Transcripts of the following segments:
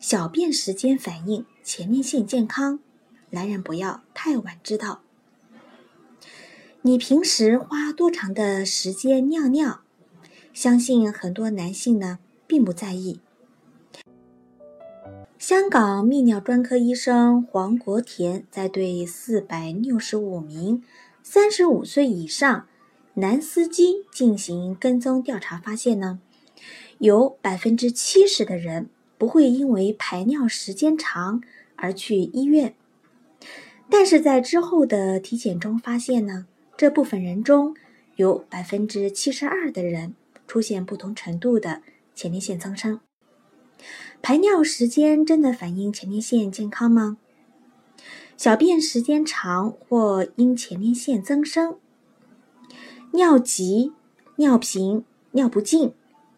小便时间反映前列腺健康，男人不要太晚知道。你平时花多长的时间尿尿？相信很多男性呢并不在意。香港泌尿专科医生黄国田在对四百六十五名三十五岁以上男司机进行跟踪调查，发现呢。有百分之七十的人不会因为排尿时间长而去医院，但是在之后的体检中发现呢，这部分人中有百分之七十二的人出现不同程度的前列腺增生。排尿时间真的反映前列腺健康吗？小便时间长或因前列腺增生、尿急、尿频、尿不尽。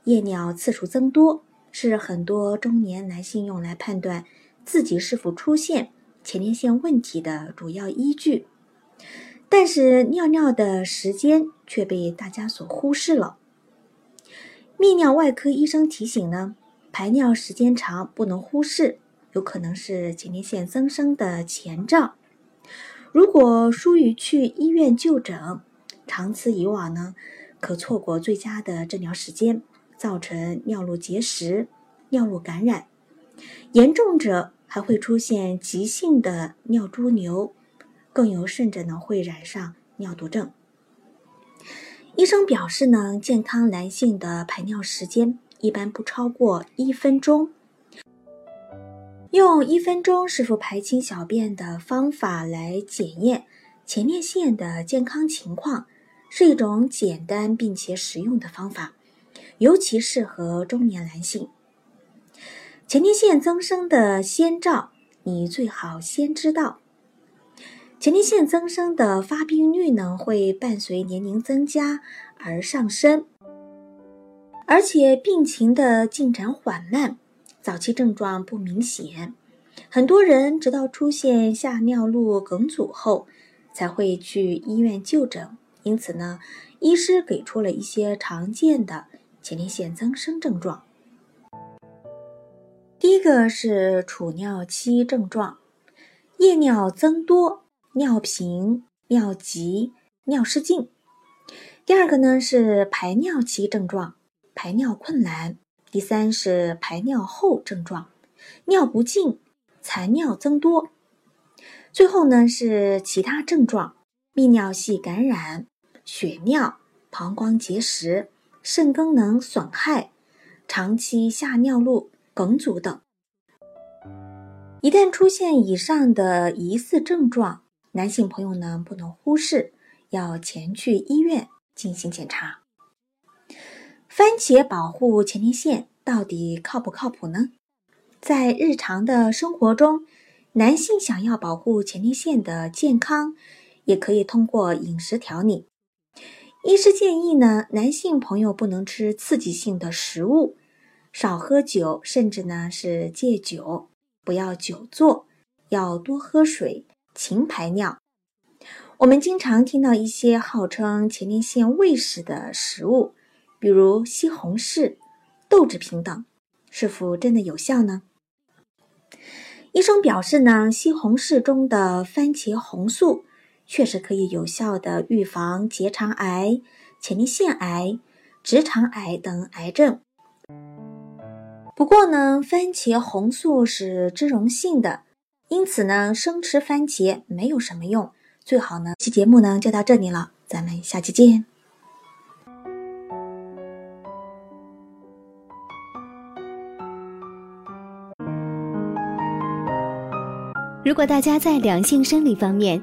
夜尿次数增多是很多中年男性用来判断自己是否出现前列腺问题的主要依据，但是尿尿的时间却被大家所忽视了。泌尿外科医生提醒呢，排尿时间长不能忽视，有可能是前列腺增生的前兆。如果疏于去医院就诊，长此以往呢，可错过最佳的治疗时间。造成尿路结石、尿路感染，严重者还会出现急性的尿潴留，更有甚者呢会染上尿毒症。医生表示呢，健康男性的排尿时间一般不超过一分钟。用一分钟是否排清小便的方法来检验前列腺的健康情况，是一种简单并且实用的方法。尤其适合中年男性。前列腺增生的先兆，你最好先知道。前列腺增生的发病率呢，会伴随年龄增加而上升，而且病情的进展缓慢，早期症状不明显。很多人直到出现下尿路梗阻后，才会去医院就诊。因此呢，医师给出了一些常见的。前列腺增生症状，第一个是储尿期症状，夜尿增多、尿频、尿急、尿失禁。第二个呢是排尿期症状，排尿困难。第三是排尿后症状，尿不尽、残尿增多。最后呢是其他症状，泌尿系感染、血尿、膀胱结石。肾功能损害、长期下尿路梗阻等，一旦出现以上的疑似症状，男性朋友呢不能忽视，要前去医院进行检查。番茄保护前列腺到底靠不靠谱呢？在日常的生活中，男性想要保护前列腺的健康，也可以通过饮食调理。医师建议呢，男性朋友不能吃刺激性的食物，少喝酒，甚至呢是戒酒，不要久坐，要多喝水，勤排尿。我们经常听到一些号称前列腺卫士的食物，比如西红柿、豆制品等，是否真的有效呢？医生表示呢，西红柿中的番茄红素。确实可以有效的预防结肠癌、前列腺癌、直肠癌等癌症。不过呢，番茄红素是脂溶性的，因此呢，生吃番茄没有什么用。最好呢，期节目呢就到这里了，咱们下期见。如果大家在两性生理方面，